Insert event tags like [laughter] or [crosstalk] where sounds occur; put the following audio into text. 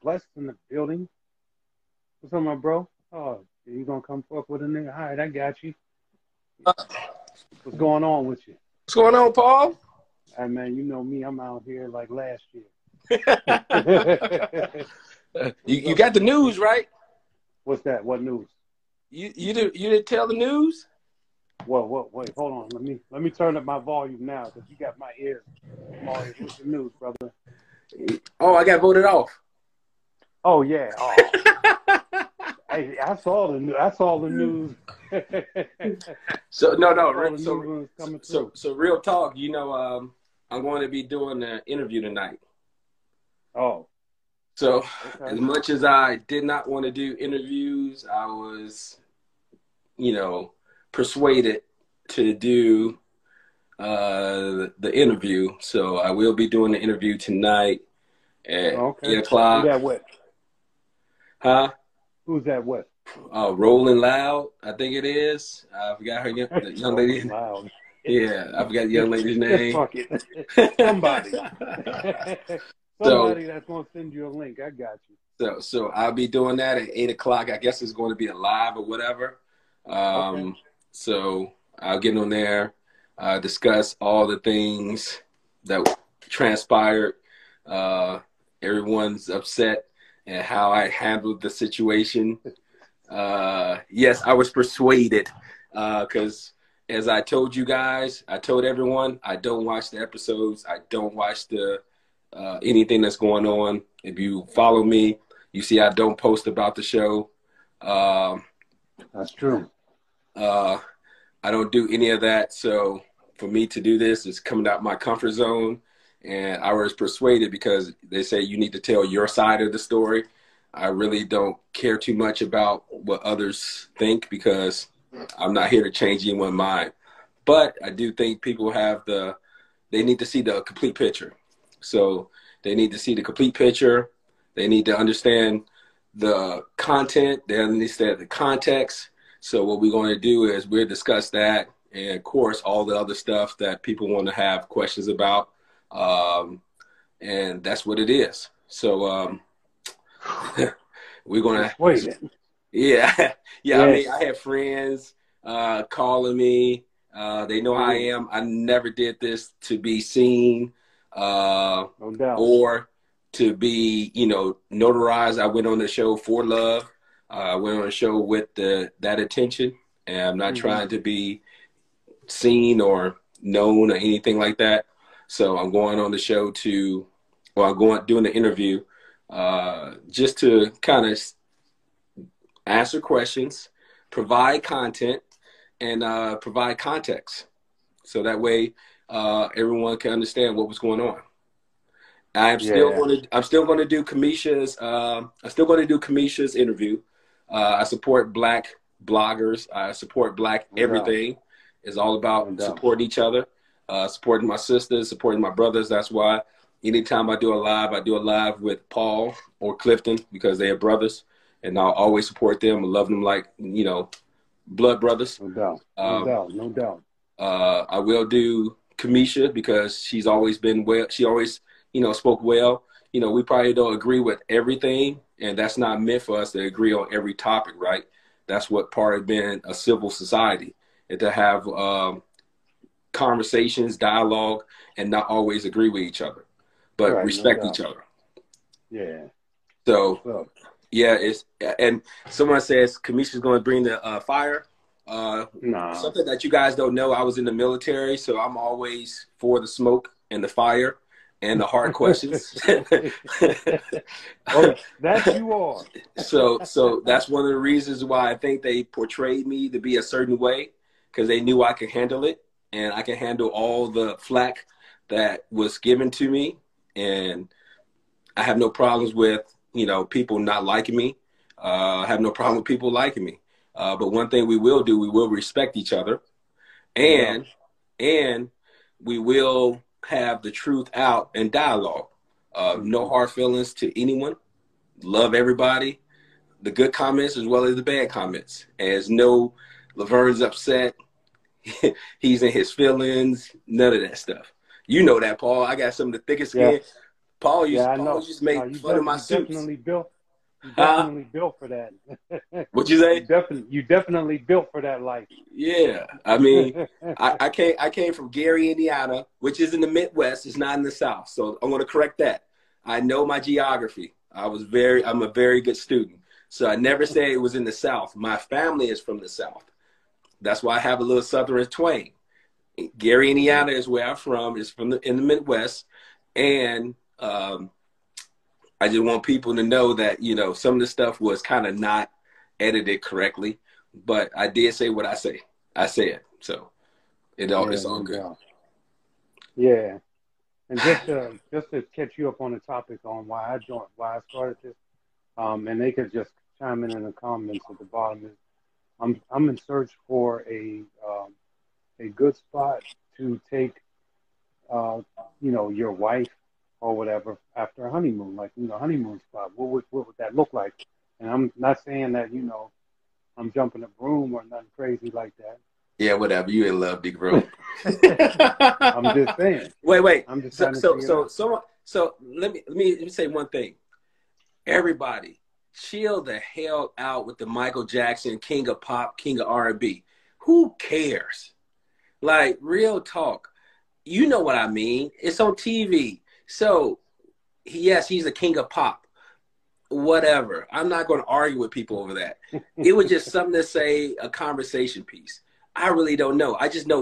Blessed in the building. What's up, my bro? Oh, you gonna come fuck with a nigga? All right, I got you. What's going on with you? What's going on, Paul? Hey man, you know me. I'm out here like last year. [laughs] [laughs] you, you got the news right? What's that? What news? You you did you didn't tell the news? Whoa, whoa, wait, hold on. Let me let me turn up my volume now because you got my ears. What's the news, brother? Oh, I got voted off. Oh yeah. Oh. [laughs] hey, I saw the news. I saw the news. [laughs] so no, no. So, so, so, real talk. You know, um, I'm going to be doing an interview tonight. Oh. So okay. as much as I did not want to do interviews, I was, you know, persuaded to do uh, the interview. So I will be doing the interview tonight at okay. eight o'clock. Who's that with? Huh? Who's that with? Uh, Rolling Loud, I think it is. I forgot her young, the young lady. Loud. Yeah, I forgot the young lady's [laughs] name. [laughs] Somebody. [laughs] Somebody so, that's gonna send you a link. I got you. So, so I'll be doing that at eight o'clock. I guess it's going to be a live or whatever. Um, okay. So I'll get on there, uh, discuss all the things that transpired. Uh, everyone's upset and how I handled the situation. Uh, yes, I was persuaded because, uh, as I told you guys, I told everyone I don't watch the episodes. I don't watch the uh, anything that's going on. If you follow me, you see I don't post about the show. Um, that's true. Uh, I don't do any of that. So for me to do this is coming out my comfort zone. And I was persuaded because they say you need to tell your side of the story. I really don't care too much about what others think because I'm not here to change anyone's mind. But I do think people have the, they need to see the complete picture. So they need to see the complete picture. They need to understand the content. They understand the context. So what we're going to do is we'll discuss that, and of course all the other stuff that people want to have questions about, um, and that's what it is. So um, [laughs] we're gonna wait. Yeah, [laughs] yeah. Yes. I mean, I have friends uh, calling me. Uh, they know I am. I never did this to be seen, uh, no or to be, you know, notarized. I went on the show for love. I went on a show with the that attention, and I'm not mm-hmm. trying to be seen or known or anything like that. So I'm going on the show to, well, I'm going doing the interview uh, just to kind of answer questions, provide content, and uh, provide context, so that way uh, everyone can understand what was going on. I'm still yeah. going to I'm still going to do Cameshia's uh, I'm still going to do Cameshia's interview. Uh, I support black bloggers. I support black everything. It's all about supporting each other, uh, supporting my sisters, supporting my brothers. That's why anytime I do a live, I do a live with Paul or Clifton because they are brothers, and I'll always support them and love them like you know, blood brothers. No doubt. No um, doubt. No doubt. Uh, I will do Cameshia because she's always been well. She always you know spoke well. You know, we probably don't agree with everything, and that's not meant for us to agree on every topic, right? That's what part of being a civil society, and to have um, conversations, dialogue, and not always agree with each other, but right, respect no each other. Yeah. So, well. yeah, it's and someone says Cameshia's going to bring the uh, fire. Uh, nah. Something that you guys don't know, I was in the military, so I'm always for the smoke and the fire and the hard questions. [laughs] [laughs] oh, that you are. so, so that's one of the reasons why I think they portrayed me to be a certain way because they knew I could handle it and I can handle all the flack that was given to me, and I have no problems with you know people not liking me. Uh, I have no problem with people liking me. Uh, but one thing we will do, we will respect each other, and yeah. and we will have the truth out and dialogue. Uh, no hard feelings to anyone. Love everybody. The good comments as well as the bad comments. As no Laverne's upset. [laughs] He's in his feelings. None of that stuff. You know that, Paul. I got some of the thickest skin. Paul used, yeah, Paul just made no, fun of my suits. Definitely built. You definitely uh, built for that. [laughs] what you say? You definitely, you definitely built for that life. Yeah, I mean, I, [laughs] I came, I came from Gary, Indiana, which is in the Midwest. It's not in the South, so I want to correct that. I know my geography. I was very, I'm a very good student. So I never say it was in the South. My family is from the South. That's why I have a little Southern twang. Gary, Indiana is where I'm from. It's from the, in the Midwest. And um, I just want people to know that, you know, some of the stuff was kind of not edited correctly, but I did say what I say. I said. So it all, yeah, it's all good. Yeah. And just to, just to catch you up on the topic on why I joined, why I started this, um, and they could just chime in in the comments at the bottom is I'm I'm in search for a um, a good spot to take uh, you know your wife or whatever after a honeymoon, like you know honeymoon spot. What would what would that look like? And I'm not saying that you know I'm jumping a broom or nothing crazy like that. Yeah, whatever. You in love, big bro. [laughs] I'm just saying. Wait, wait. I'm just so so so, so so let me let me let me say one thing. Everybody, chill the hell out with the Michael Jackson King of Pop, King of R&B. Who cares? Like real talk. You know what I mean? It's on TV. So, yes, he's the king of pop. Whatever. I'm not going to argue with people over that. it was just [laughs] something to say, a conversation piece. I really don't know. I just know